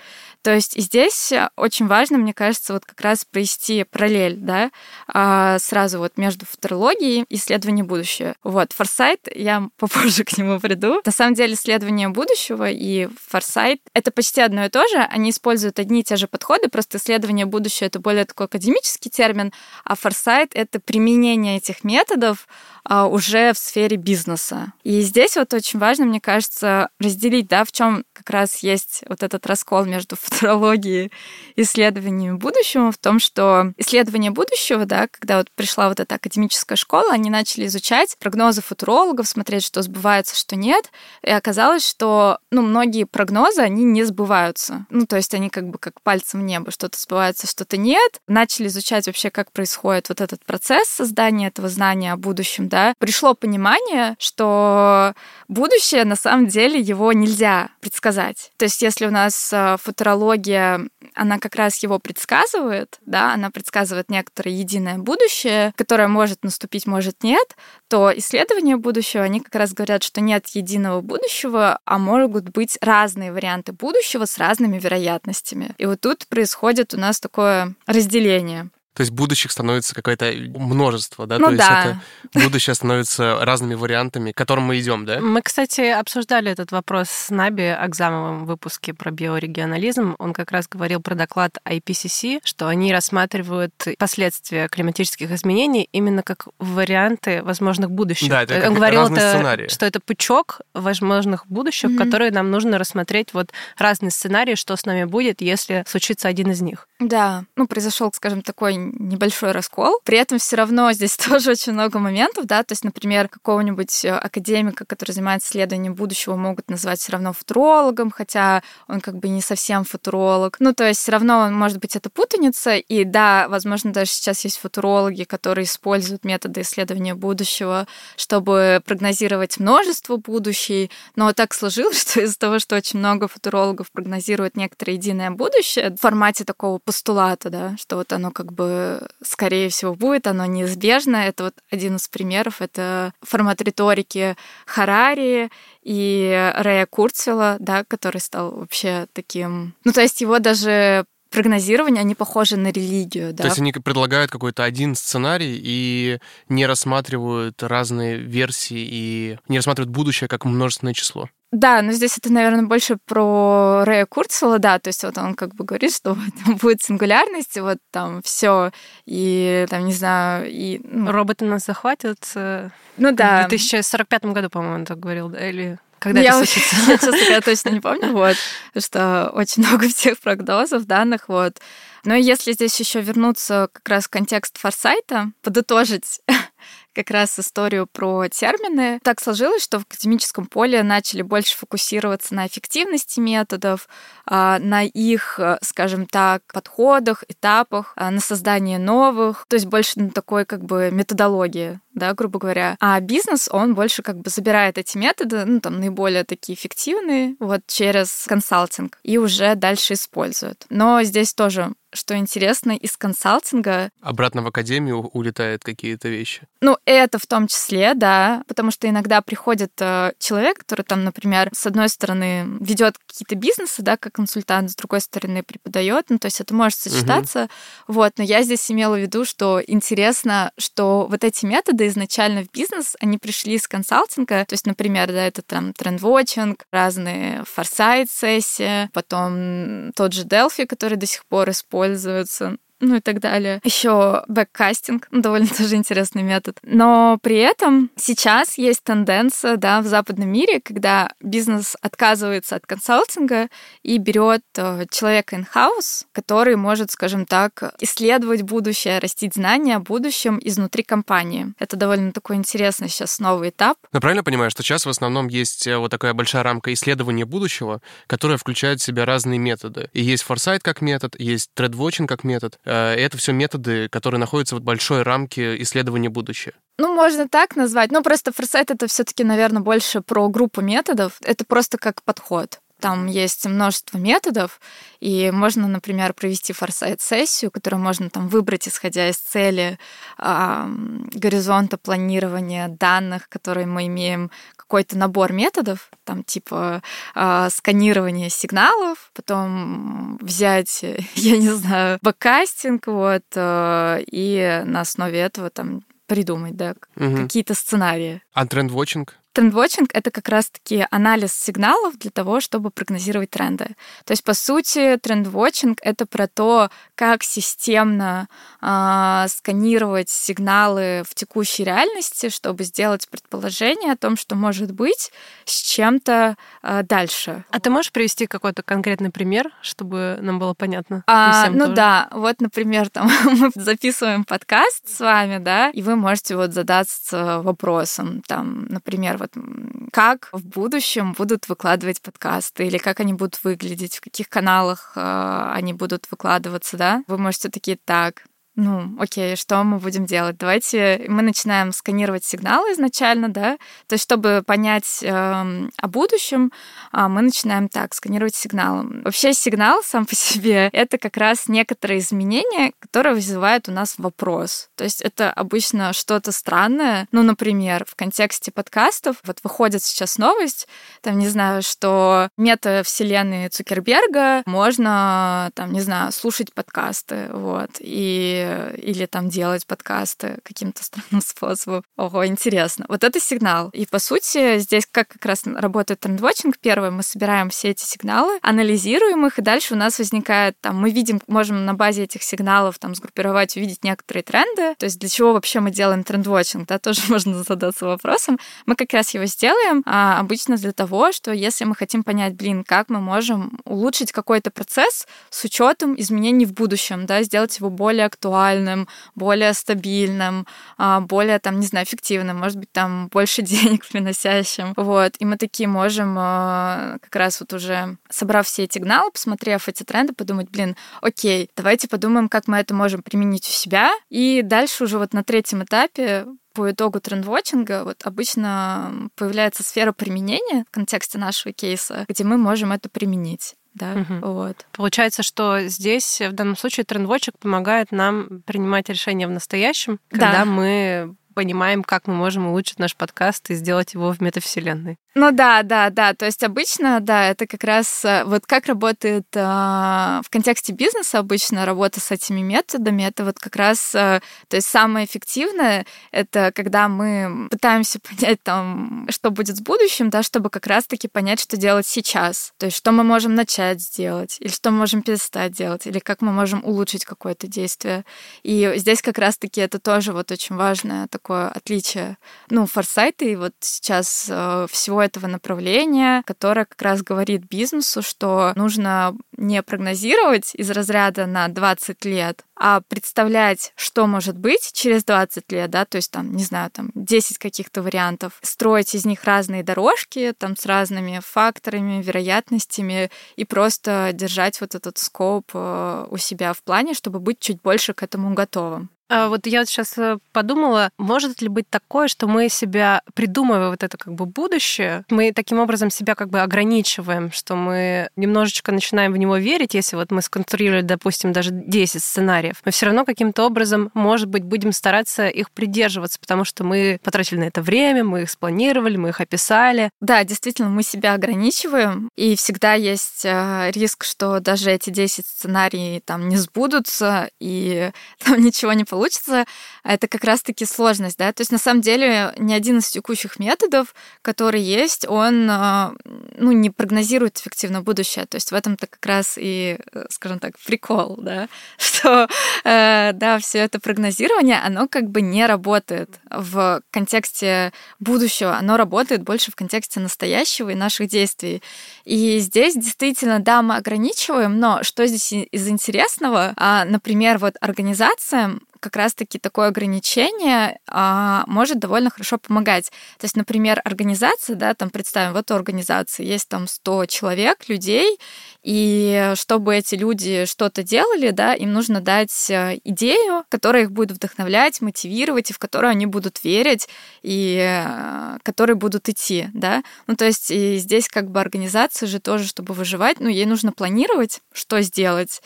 Speaker 5: То есть здесь очень важно, мне кажется, вот как раз провести параллель, да, а, сразу вот между футурологией и исследованием будущего. Вот, форсайт, я <laughs> попозже к нему приду. На самом деле, исследование будущего и форсайт — это почти одно и то же. Они используют одни и те же подходы, просто исследование будущего — это более такой академический термин, а форсайт — это применение этих методов а, уже в сфере бизнеса. И здесь вот очень важно, мне кажется, разделить, да, в чем как раз есть вот этот раскол между и исследованием будущего, в том, что исследование будущего, да, когда вот пришла вот эта академическая школа, они начали изучать прогнозы футурологов, смотреть, что сбывается, что нет, и оказалось, что, ну, многие прогнозы, они не сбываются. Ну, то есть они как бы как пальцем в небо, что-то сбывается, что-то нет. Начали изучать вообще, как происходит вот этот процесс создания этого знания о будущем, да, пришло понимание, что будущее, на самом деле, его нельзя предсказать. То есть если у нас э, футурология, она как раз его предсказывает, да, она предсказывает некоторое единое будущее, которое может наступить, может нет, то исследования будущего, они как раз говорят, что нет единого будущего, а могут быть разные варианты будущего с разными вероятностями. И вот тут происходит у нас такое разделение.
Speaker 2: То есть будущих становится какое-то множество, да?
Speaker 5: Ну,
Speaker 2: То есть
Speaker 5: да.
Speaker 2: это будущее становится разными вариантами, к которым мы идем, да?
Speaker 1: Мы, кстати, обсуждали этот вопрос с Наби Акзамовым в выпуске про биорегионализм. Он как раз говорил про доклад IPCC, что они рассматривают последствия климатических изменений именно как варианты возможных будущих.
Speaker 2: Да, это
Speaker 1: Он
Speaker 2: как
Speaker 1: говорил,
Speaker 2: разные
Speaker 1: это,
Speaker 2: сценарии.
Speaker 1: что это пучок возможных будущих,
Speaker 5: Мгм.
Speaker 1: которые нам нужно рассмотреть вот разные сценарии, что с нами будет, если случится один из них.
Speaker 5: Да, ну, произошел, скажем, такой небольшой раскол. При этом все равно здесь <laughs> тоже очень много моментов, да, то есть, например, какого-нибудь э, академика, который занимается исследованием будущего, могут назвать все равно футурологом, хотя он как бы не совсем футуролог. Ну, то есть все равно, может быть, это путаница, и да, возможно, даже сейчас есть футурологи, которые используют методы исследования будущего, чтобы прогнозировать множество будущей, но так сложилось, <laughs> что из-за того, что очень много футурологов прогнозируют некоторое единое будущее в формате такого постулата, да, что вот оно как бы скорее всего будет, оно неизбежно. Это вот один из примеров, это формат риторики Харари и Рэя Курцвелла, да, который стал вообще таким... Ну, то есть его даже прогнозирование, они похожи на религию, да.
Speaker 2: То есть они предлагают какой-то один сценарий и не рассматривают разные версии и не рассматривают будущее как множественное число.
Speaker 5: Да, но здесь это, наверное, больше про Рэя Курцвелла, да, то есть вот он как бы говорит, что <laughs> вот будет сингулярность, и вот там все, и там, не знаю, и... Ну,
Speaker 1: Роботы нас захватят. э,
Speaker 5: ну да.
Speaker 1: В 2045 году, по-моему, он так говорил, да? Или когда
Speaker 5: я,
Speaker 1: это случится?
Speaker 5: я, честно говоря, <laughs> точно не помню, вот, что очень много всех прогнозов, данных, вот. Но если здесь еще вернуться как раз в контекст форсайта, подытожить <laughs> как раз историю про термины. Так сложилось, что в академическом поле начали больше фокусироваться на эффективности методов, а, на их, э, скажем так, подходах, этапах, а, на создание новых, то есть больше на такой как бы методологии да, грубо говоря. А бизнес, он больше как бы забирает эти методы, ну, там, наиболее такие эффективные, вот, через консалтинг и уже дальше использует. Но здесь тоже что интересно, из консалтинга...
Speaker 2: Обратно в академию улетают какие-то вещи.
Speaker 5: Ну, это в том числе, да, потому что иногда приходит э, человек, который там, например, с одной стороны ведет какие-то бизнесы, да, как консультант, с другой стороны преподает, ну, то есть это может сочетаться, угу. вот, но я здесь имела в виду, что интересно, что вот эти методы изначально в бизнес, они пришли из консалтинга, то есть, например, да, это там тренд-вотчинг, разные форсайт-сессии, потом тот же Delphi, который до сих пор используется, ну и так далее. Еще бэккастинг, довольно <laughs> тоже интересный метод. Но при этом сейчас есть тенденция, да, в западном мире, когда бизнес отказывается от консалтинга и берет э, человека in-house, который может, скажем так, исследовать будущее, растить знания о будущем изнутри компании. Это довольно такой интересный сейчас новый этап.
Speaker 2: Но правильно понимаю, что сейчас в основном есть э, вот такая большая рамка исследования будущего, которая включает в себя разные методы. И есть форсайт как метод, есть тредвотчинг как метод, это все методы, которые находятся в большой рамке исследования будущего.
Speaker 5: Ну, можно так назвать. Ну, просто форсайт — это все таки наверное, больше про группу методов. Это просто как подход. Там есть множество методов, и можно, например, провести форсайт-сессию, которую можно там выбрать, исходя из цели э, горизонта планирования данных, которые мы имеем, какой-то набор методов, там типа э, сканирование сигналов, потом взять, <laughs> я не знаю, бэккастинг, вот, э, и на основе этого там придумать, да, угу. какие-то сценарии.
Speaker 2: А тренд-вотчинг?
Speaker 5: Трендвотчинг — это как раз-таки анализ сигналов для того, чтобы прогнозировать тренды. То есть, по сути, трендвотчинг — это про то, как системно э, сканировать сигналы в текущей реальности, чтобы сделать предположение о том, что может быть с чем-то э, дальше.
Speaker 1: А ты можешь привести какой-то конкретный пример, чтобы нам было понятно?
Speaker 5: А, ну тоже? да, вот, например, там <laughs> мы записываем подкаст с вами, да, и вы можете вот задаться вопросом, там, например, вот как в будущем будут выкладывать подкасты или как они будут выглядеть, в каких каналах э, они будут выкладываться, да? Вы можете такие так, ну, окей, что мы будем делать? Давайте мы начинаем сканировать сигналы изначально, да, то есть чтобы понять э, о будущем, э, мы начинаем так сканировать сигналы. Вообще сигнал сам по <laughs> себе это как раз некоторые изменения, которые вызывают у нас вопрос. То есть это обычно что-то странное. Ну, например, в контексте подкастов вот выходит сейчас новость, там не знаю, что мета вселенной Цукерберга можно, там не знаю, слушать подкасты, вот и или там делать подкасты каким-то странным <laughs> способом. Ого, интересно. Вот это сигнал. И по сути здесь как как раз работает трендвотчинг. Первое, мы собираем все эти сигналы, анализируем их, и дальше у нас возникает там, мы видим, можем на базе этих сигналов там сгруппировать, увидеть некоторые тренды. То есть для чего вообще мы делаем трендвотчинг, да, <laughs> тоже можно задаться вопросом. Мы как раз его сделаем а, обычно для того, что если мы хотим понять, блин, как мы можем улучшить какой-то процесс с учетом изменений в будущем, да, сделать его более актуальным, актуальным, более стабильным, а, более, там, не знаю, эффективным, может быть, там больше <laughs> денег приносящим. Вот. И мы такие можем а, как раз вот уже, собрав все сигналы, посмотрев эти тренды, подумать, блин, окей, давайте подумаем, как мы это можем применить у себя. И дальше уже вот на третьем этапе по итогу трендвотчинга вот обычно появляется сфера применения в контексте нашего кейса, где мы можем это применить да, угу. вот.
Speaker 1: Получается, что здесь в данном случае трендвотчик помогает нам принимать решения в настоящем, когда да. мы понимаем, как мы можем улучшить наш подкаст и сделать его в метавселенной.
Speaker 5: Ну да, да, да. То есть обычно, да, это как раз э, вот как работает э, в контексте бизнеса обычно работа с этими методами. Это вот как раз, э, то есть самое эффективное, это когда мы пытаемся <laughs> понять там, что будет с будущим, да, чтобы как раз-таки понять, что делать сейчас. То есть что мы можем начать сделать, или что мы можем перестать делать, или как мы можем улучшить какое-то действие. И здесь как раз-таки это тоже вот очень важное такое отличие. Ну, форсайты вот сейчас э, всего этого направления, которое как раз говорит бизнесу, что нужно не прогнозировать из разряда на 20 лет, а представлять, что может быть через 20 лет, да, то есть там, не знаю, там 10 каких-то вариантов, строить из них разные дорожки, там с разными факторами, вероятностями, и просто держать вот этот скоп э, у себя в плане, чтобы быть чуть больше к этому готовым.
Speaker 1: А вот я вот сейчас э, подумала, может ли быть такое, что мы себя, придумывая вот это как бы будущее, мы таким образом себя как бы ограничиваем, что мы немножечко начинаем в него верить, если вот мы сконструировали, допустим, даже 10 сценариев, мы все равно каким-то образом, может быть, будем стараться их придерживаться, потому что мы потратили на это время, мы их спланировали, мы их описали.
Speaker 5: Да, действительно, мы себя ограничиваем, и всегда есть э, риск, что даже эти 10 сценариев там не сбудутся, и <laughs> там ничего не получится получится, это как раз-таки сложность, да, то есть на самом деле ни один из текущих методов, который есть, он, а, ну, не прогнозирует эффективно будущее, то есть в этом-то как раз и, э, скажем так, прикол, да, <laughs> что, э, да, все это прогнозирование, оно как бы не работает в контексте будущего, оно работает больше в контексте настоящего и наших действий. И здесь действительно, да, мы ограничиваем, но что здесь из интересного, а, например, вот организациям, как раз-таки такое ограничение а, может довольно хорошо помогать. То есть, например, организация, да, там представим, вот у организации есть там 100 человек, людей, и чтобы эти люди что-то делали, да, им нужно дать э, идею, которая их будет вдохновлять, мотивировать, и в которую они будут верить, и э, которые будут идти, да. Ну, то есть и здесь как бы организация же тоже, чтобы выживать, ну, ей нужно планировать, что сделать,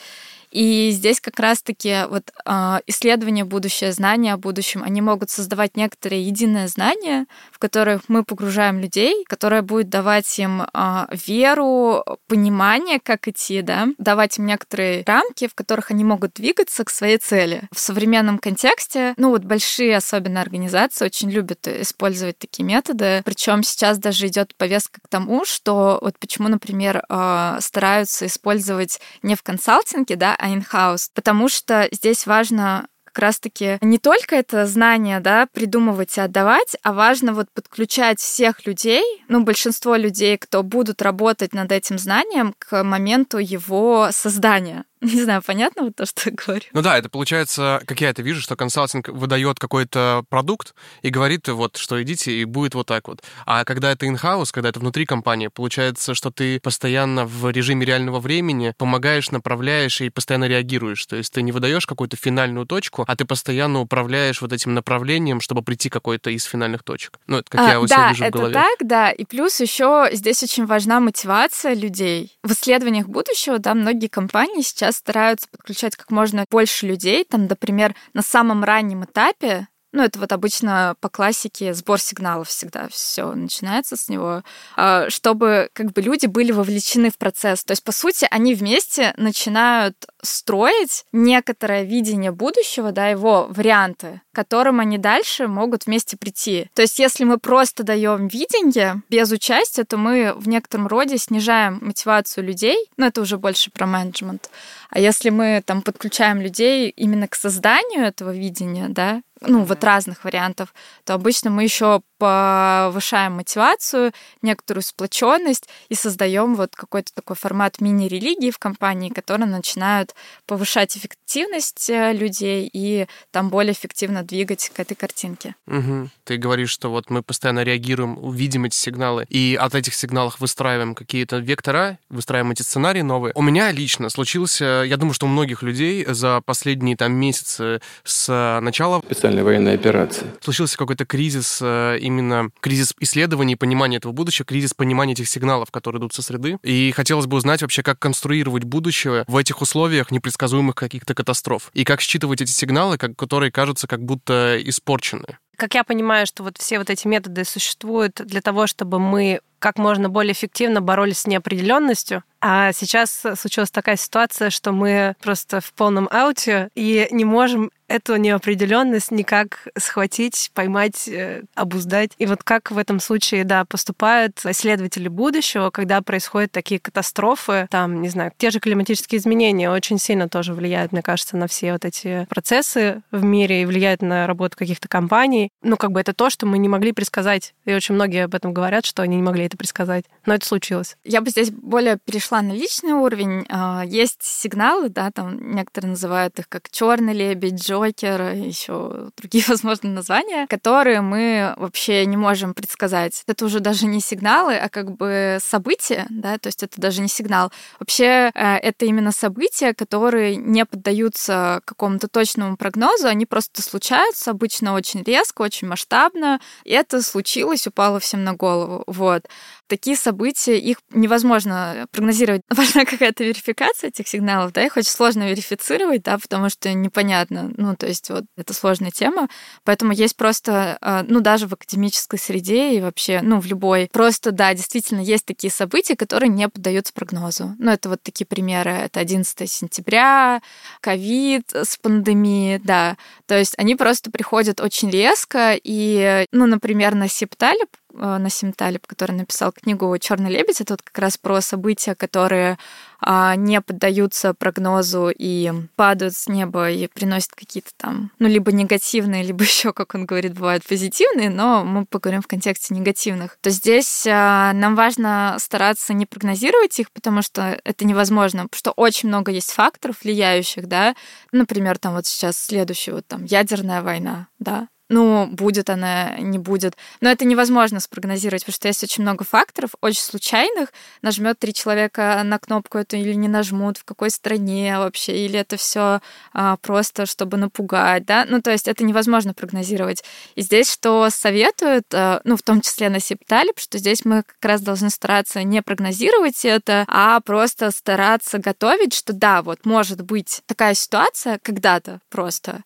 Speaker 5: и здесь как раз-таки вот э, исследования будущее, знания о будущем, они могут создавать некоторые единое знание, которых мы погружаем людей, которое будет давать им э, веру, понимание, как идти, да, давать им некоторые рамки, в которых они могут двигаться к своей цели. В современном контексте, ну вот большие особенно организации очень любят использовать такие методы, причем сейчас даже идет повестка к тому, что вот почему, например, э, стараются использовать не в консалтинге, да, а in-house, потому что здесь важно как раз-таки не только это знание, да, придумывать и отдавать, а важно вот подключать всех людей, ну, большинство людей, кто будут работать над этим знанием к моменту его создания. <laughs> Не знаю, понятно вот то, что я говорю?
Speaker 2: Ну да, это получается, как я это вижу, что консалтинг выдает какой-то продукт и говорит, вот, что идите, и будет вот так вот. А когда это in-house, когда это внутри компании, получается, что ты постоянно в режиме реального времени помогаешь, направляешь и постоянно реагируешь. То есть ты не выдаешь какую-то финальную точку, а ты постоянно управляешь вот этим направлением, чтобы прийти какой-то из финальных точек. Ну, это как а, я у себя
Speaker 5: да,
Speaker 2: вижу в голове.
Speaker 5: Да, это так, да. И плюс еще здесь очень важна мотивация людей. В исследованиях будущего, да, многие компании сейчас стараются подключать как можно больше людей. Там, например, на самом раннем этапе ну, это вот обычно по классике сбор сигналов всегда все начинается с него, а, чтобы как бы люди были вовлечены в процесс. То есть, по сути, они вместе начинают строить некоторое видение будущего, да, его варианты, к которым они дальше могут вместе прийти. То есть, если мы просто даем видение без участия, то мы в некотором роде снижаем мотивацию людей, но это уже больше про менеджмент. А если мы там подключаем людей именно к созданию этого видения, да, ну, вот разных вариантов, то обычно мы еще повышаем мотивацию, некоторую сплоченность и создаем вот какой-то такой формат мини-религии в компании, которые начинают повышать эффективность э, людей и там более эффективно двигать к этой картинке.
Speaker 2: Угу. Ты говоришь, что вот мы постоянно реагируем, видим эти сигналы, и от этих сигналов выстраиваем какие-то вектора, выстраиваем эти сценарии новые. У меня лично случился, я думаю, что у многих людей за последние там месяцы с начала
Speaker 6: специальной военной операции
Speaker 2: случился какой-то кризис э, именно кризис исследований, понимания этого будущего, кризис понимания этих сигналов, которые идут со среды. И хотелось бы узнать вообще, как конструировать будущее в этих условиях непредсказуемых каких-то катастроф. И как считывать эти сигналы, которые кажутся как будто испорчены.
Speaker 1: Как я понимаю, что вот все вот эти методы существуют для того, чтобы мы как можно более эффективно боролись с неопределенностью. А сейчас случилась такая ситуация, что мы просто в полном ауте и не можем эту неопределенность никак схватить, поймать, э, обуздать. И вот как в этом случае, да, поступают исследователи будущего, когда происходят такие катастрофы, там, не знаю, те же климатические изменения очень сильно тоже влияют, мне кажется, на все вот эти процессы в мире и влияют на работу каких-то компаний. Ну, как бы это то, что мы не могли предсказать. И очень многие об этом говорят, что они не могли это предсказать. Но это случилось.
Speaker 5: Я бы здесь более перешла на личный уровень. А, есть сигналы, да, там некоторые называют их как черный лебедь, Джокер, еще другие <laughs> возможные названия, которые мы вообще не можем предсказать. Это уже даже не сигналы, а как бы события, да, то есть это даже не сигнал. Вообще э, это именно события, которые не поддаются какому-то точному прогнозу, они просто случаются, обычно очень резко, очень масштабно, и это случилось, упало всем на голову. Вот такие события, их невозможно прогнозировать. <laughs> Важна какая-то верификация этих сигналов, да, их очень сложно верифицировать, да, потому что непонятно, ну, то есть вот это сложная тема, поэтому есть просто, а, ну, даже в академической среде и вообще, ну, в любой, просто, да, действительно есть такие события, которые не поддаются прогнозу. Ну, это вот такие примеры, это 11 сентября, ковид с пандемией, да, то есть они просто приходят очень резко, и, ну, например, на Септалип Э, Насим Талиб, который написал книгу Черный лебедь, это вот как раз про события, которые а, не поддаются прогнозу и падают с неба и приносят какие-то там, ну, либо негативные, либо <laughs> еще, как он говорит, бывают позитивные, но мы поговорим в контексте негативных. То здесь а, нам важно стараться не прогнозировать их, потому что это невозможно, потому что очень много есть факторов влияющих, да, например, там вот сейчас следующий вот там ядерная война, да, ну, будет она, не будет. Но это невозможно спрогнозировать, потому что есть очень много факторов, очень случайных. Нажмет три человека на кнопку эту или не нажмут, в какой стране вообще, или это все а, просто, чтобы напугать, да. Ну, то есть это невозможно прогнозировать. И здесь что советуют, а, ну, в том числе на Септалип, что здесь мы как раз должны стараться не прогнозировать это, а просто стараться готовить, что да, вот может быть такая ситуация когда-то просто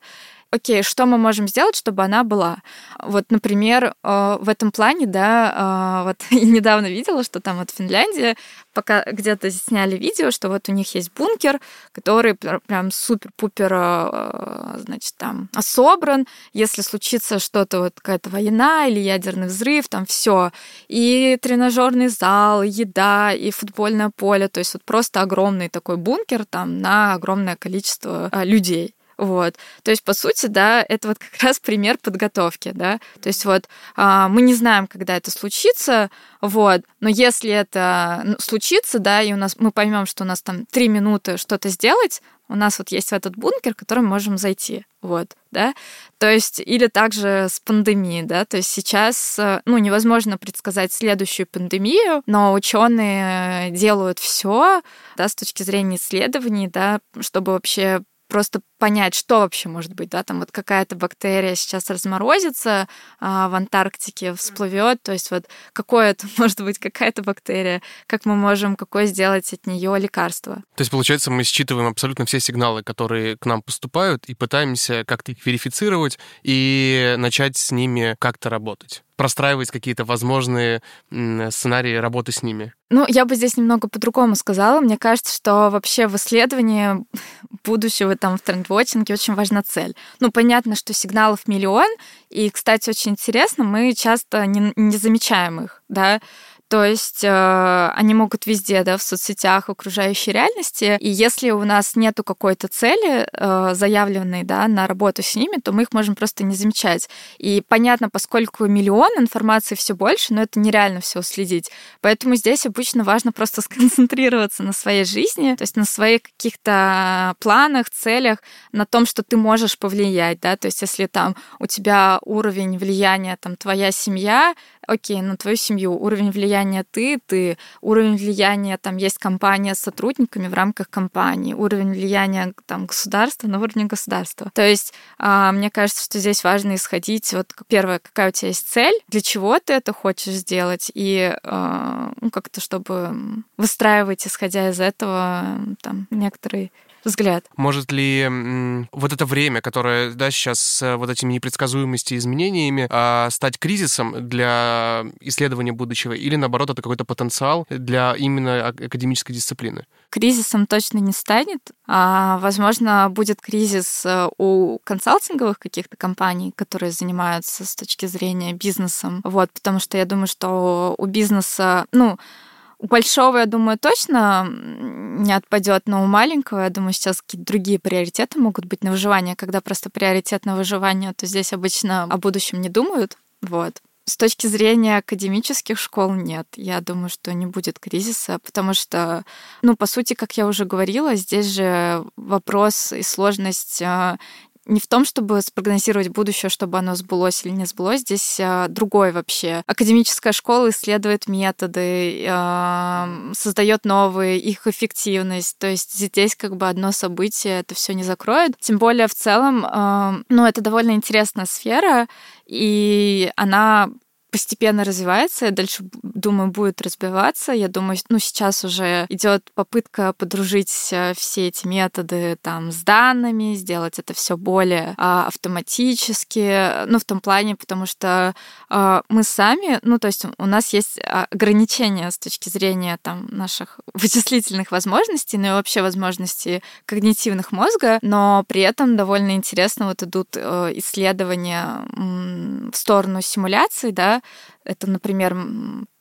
Speaker 5: окей, что мы можем сделать, чтобы она была? Вот, например, э, в этом плане, да, э, вот <laughs> я недавно видела, что там вот Финляндия, пока где-то сняли видео, что вот у них есть бункер, который прям супер-пупер, э, значит, там собран, если случится что-то, вот какая-то война или ядерный взрыв, там все. И тренажерный зал, и еда, и футбольное поле, то есть вот просто огромный такой бункер там на огромное количество людей. Вот. То есть, по сути, да, это вот как <laughs> раз пример подготовки, да. То есть вот а, мы не знаем, когда это случится, вот, но если это ну, случится, да, и у нас мы поймем, что у нас там три минуты что-то сделать, у нас вот есть этот бункер, в который мы можем зайти, вот, да, то есть, или также с пандемией, да, то есть сейчас, э, ну, невозможно предсказать следующую пандемию, но ученые делают все, да, с точки зрения исследований, да, чтобы вообще просто понять, что вообще может быть, да, там вот какая-то бактерия сейчас разморозится а, в Антарктике, всплывет, то есть вот какое это <laughs> может быть какая-то бактерия, как мы можем какое сделать от нее лекарство.
Speaker 2: То есть, получается, мы считываем абсолютно все сигналы, которые к нам поступают, и пытаемся как-то их верифицировать и начать с ними как-то работать простраивать какие-то возможные сценарии работы с ними?
Speaker 5: Ну, я бы здесь немного по-другому сказала. Мне кажется, что вообще в исследовании будущего там в тренд вотчинге очень важна цель. Ну, понятно, что сигналов миллион, и, кстати, очень интересно, мы часто не, не замечаем их, да, то есть э, они могут везде, да, в соцсетях, в окружающей реальности. И если у нас нету какой-то цели э, заявленной, да, на работу с ними, то мы их можем просто не замечать. И понятно, поскольку миллион информации все больше, но это нереально все уследить. Поэтому здесь обычно важно просто <laughs> сконцентрироваться на своей жизни, то есть на своих каких-то планах, целях, на том, что ты можешь повлиять, да, то есть если там у тебя уровень влияния, там твоя семья, окей, на твою семью уровень влияния ты, ты, уровень влияния, там есть компания с сотрудниками в рамках компании, уровень влияния там государства на уровне государства. То есть а, мне кажется, что здесь важно исходить вот первое, какая у тебя есть цель, для чего ты это хочешь сделать, и а, ну, как-то чтобы выстраивать, исходя из этого, там, некоторые взгляд.
Speaker 2: Может ли м, вот это время, которое да, сейчас с вот этими непредсказуемостями изменениями, а, стать кризисом для исследования будущего или, наоборот, это какой-то потенциал для именно академической дисциплины?
Speaker 5: Кризисом точно не станет. А, возможно, будет кризис э, у консалтинговых каких-то компаний, которые занимаются с точки зрения бизнесом. Вот, потому что я думаю, что у бизнеса, ну, У большого, я думаю, точно не отпадет, но у маленького, я думаю, сейчас какие-то другие приоритеты могут быть на выживание. Когда просто приоритет на выживание, то здесь обычно о будущем не думают. Вот. С точки зрения академических школ нет. Я думаю, что не будет кризиса, потому что, ну, по сути, как я уже говорила, здесь же вопрос и сложность а, не в том, чтобы спрогнозировать будущее, чтобы оно сбылось или не сбылось. Здесь а, другой вообще. Академическая школа исследует методы, а, создает новые, их эффективность. То есть здесь как бы одно событие это все не закроет. Тем более в целом, а, ну, это довольно интересная сфера, и она постепенно развивается, и дальше, думаю, будет разбиваться. Я думаю, ну, сейчас уже идет попытка подружить э, все эти методы там с данными, сделать это все более а, автоматически, ну, в том плане, потому что а, мы сами, ну, то есть у нас есть ограничения с точки зрения там наших <laughs> вычислительных возможностей, ну и вообще возможностей когнитивных мозга, но при этом довольно интересно вот идут э, исследования в сторону симуляции, да, это, например,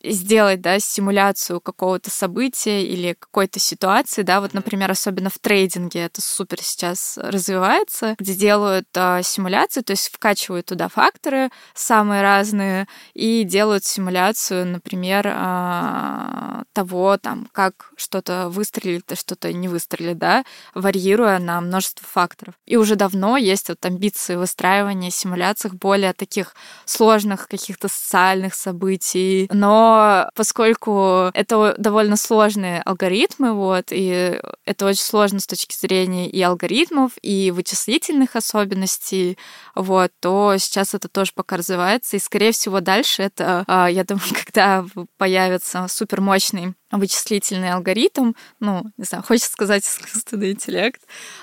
Speaker 5: сделать, да, симуляцию какого-то события или какой-то ситуации, да, вот, например, особенно в трейдинге это супер сейчас развивается, где делают а, симуляцию, то есть вкачивают туда факторы самые разные и делают симуляцию, например, а, того, там, как что-то выстрелит, а что-то не выстрелит, да, варьируя на множество факторов. И уже давно есть вот амбиции выстраивания симуляций более таких сложных каких-то социальных событий, но поскольку это довольно сложные алгоритмы, вот, и это очень сложно с точки зрения и алгоритмов, и вычислительных особенностей, вот, то сейчас это тоже пока развивается, и, скорее всего, дальше это, а, я думаю, <laughs> когда появится супермощный вычислительный алгоритм, ну, не знаю, хочется сказать искусственный интеллект,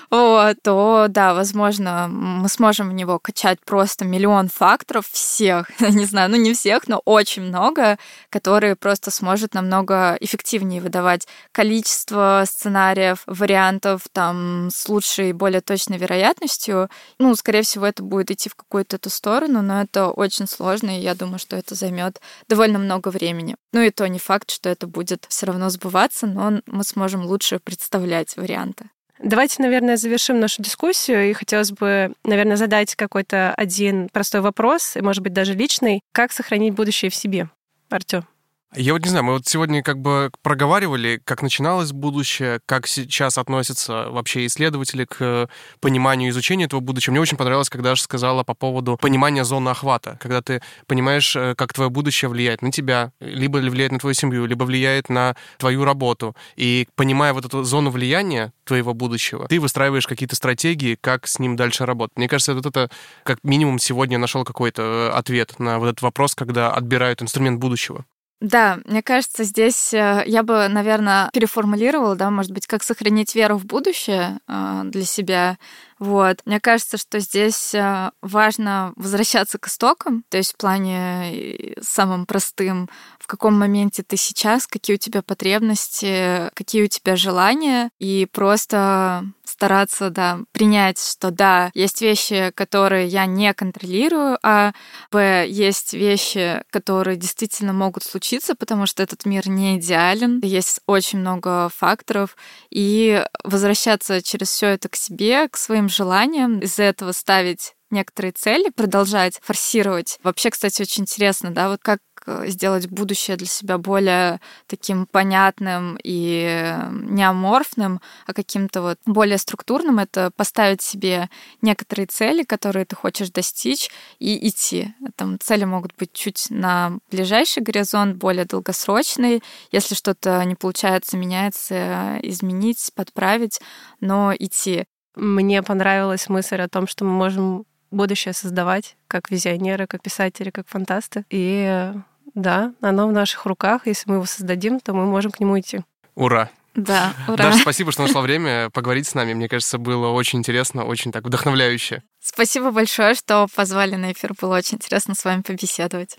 Speaker 5: вот, то, да, возможно, мы сможем в него качать просто миллион факторов всех, <laughs> не знаю, ну не всех, но очень много, которые просто сможет намного эффективнее выдавать количество сценариев, вариантов там с лучшей, более точной вероятностью. Ну, скорее всего, это будет идти в какую-то эту сторону, но это очень сложно, и я думаю, что это займет довольно много времени. Ну и то не факт, что это будет все равно сбываться, но мы сможем лучше представлять варианты.
Speaker 1: Давайте, наверное, завершим нашу дискуссию. И хотелось бы, наверное, задать какой-то один простой вопрос, и, может быть, даже личный. Как сохранить будущее в себе? Артём.
Speaker 2: Я вот не знаю, мы вот сегодня как бы проговаривали, как начиналось будущее, как сейчас относятся вообще исследователи к пониманию изучению этого будущего. Мне очень понравилось, когда Аша сказала по поводу понимания зоны охвата, когда ты понимаешь, э, как твое будущее влияет на тебя, либо влияет на твою семью, либо влияет на твою работу. И понимая вот эту зону влияния твоего будущего, ты выстраиваешь какие-то стратегии, как с ним дальше работать. Мне кажется, вот это как минимум сегодня нашел какой-то э, ответ на вот этот вопрос, когда отбирают инструмент будущего.
Speaker 5: Да, мне кажется, здесь э, я бы, наверное, переформулировала, да, может быть, как сохранить веру в будущее э, для себя. Вот. Мне кажется, что здесь э, важно возвращаться к истокам, то есть в плане самым простым, в каком моменте ты сейчас, какие у тебя потребности, какие у тебя желания, и просто стараться, да, принять, что да, есть вещи, которые я не контролирую, а б, есть вещи, которые действительно могут случиться, потому что этот мир не идеален, есть очень много факторов, и возвращаться через все это к себе, к своим желаниям, из-за этого ставить некоторые цели, продолжать форсировать. Вообще, кстати, очень интересно, да, вот как Э, сделать будущее для себя более таким понятным и неаморфным, а каким-то вот более структурным, это поставить себе некоторые цели, которые ты хочешь достичь, и идти. Там цели могут быть чуть на ближайший горизонт, более долгосрочные. Если что-то не получается, меняется, изменить, подправить, но идти.
Speaker 1: Мне понравилась мысль о том, что мы можем будущее создавать как визионеры, как писатели, как фантасты. И да, оно в наших руках. Если мы его создадим, то мы можем к нему идти.
Speaker 2: Ура!
Speaker 5: Да, ура.
Speaker 2: Даша, спасибо, что нашла время поговорить с нами. Мне кажется, было очень интересно, очень так вдохновляюще.
Speaker 5: Спасибо большое, что позвали на эфир. Было очень интересно с вами побеседовать.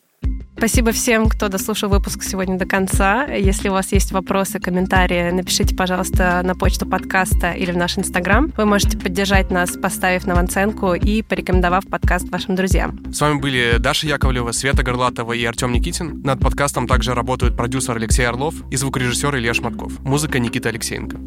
Speaker 1: Спасибо всем, кто дослушал выпуск сегодня до конца. Если у вас есть вопросы, комментарии, напишите, пожалуйста, на почту подкаста или в наш Инстаграм. Вы можете поддержать нас, поставив нам оценку и порекомендовав подкаст вашим друзьям.
Speaker 2: С вами были Даша Яковлева, Света Горлатова и Артем Никитин. Над подкастом также работают продюсер Алексей Орлов и звукорежиссер Илья Шматков. Музыка Никита Алексеенко.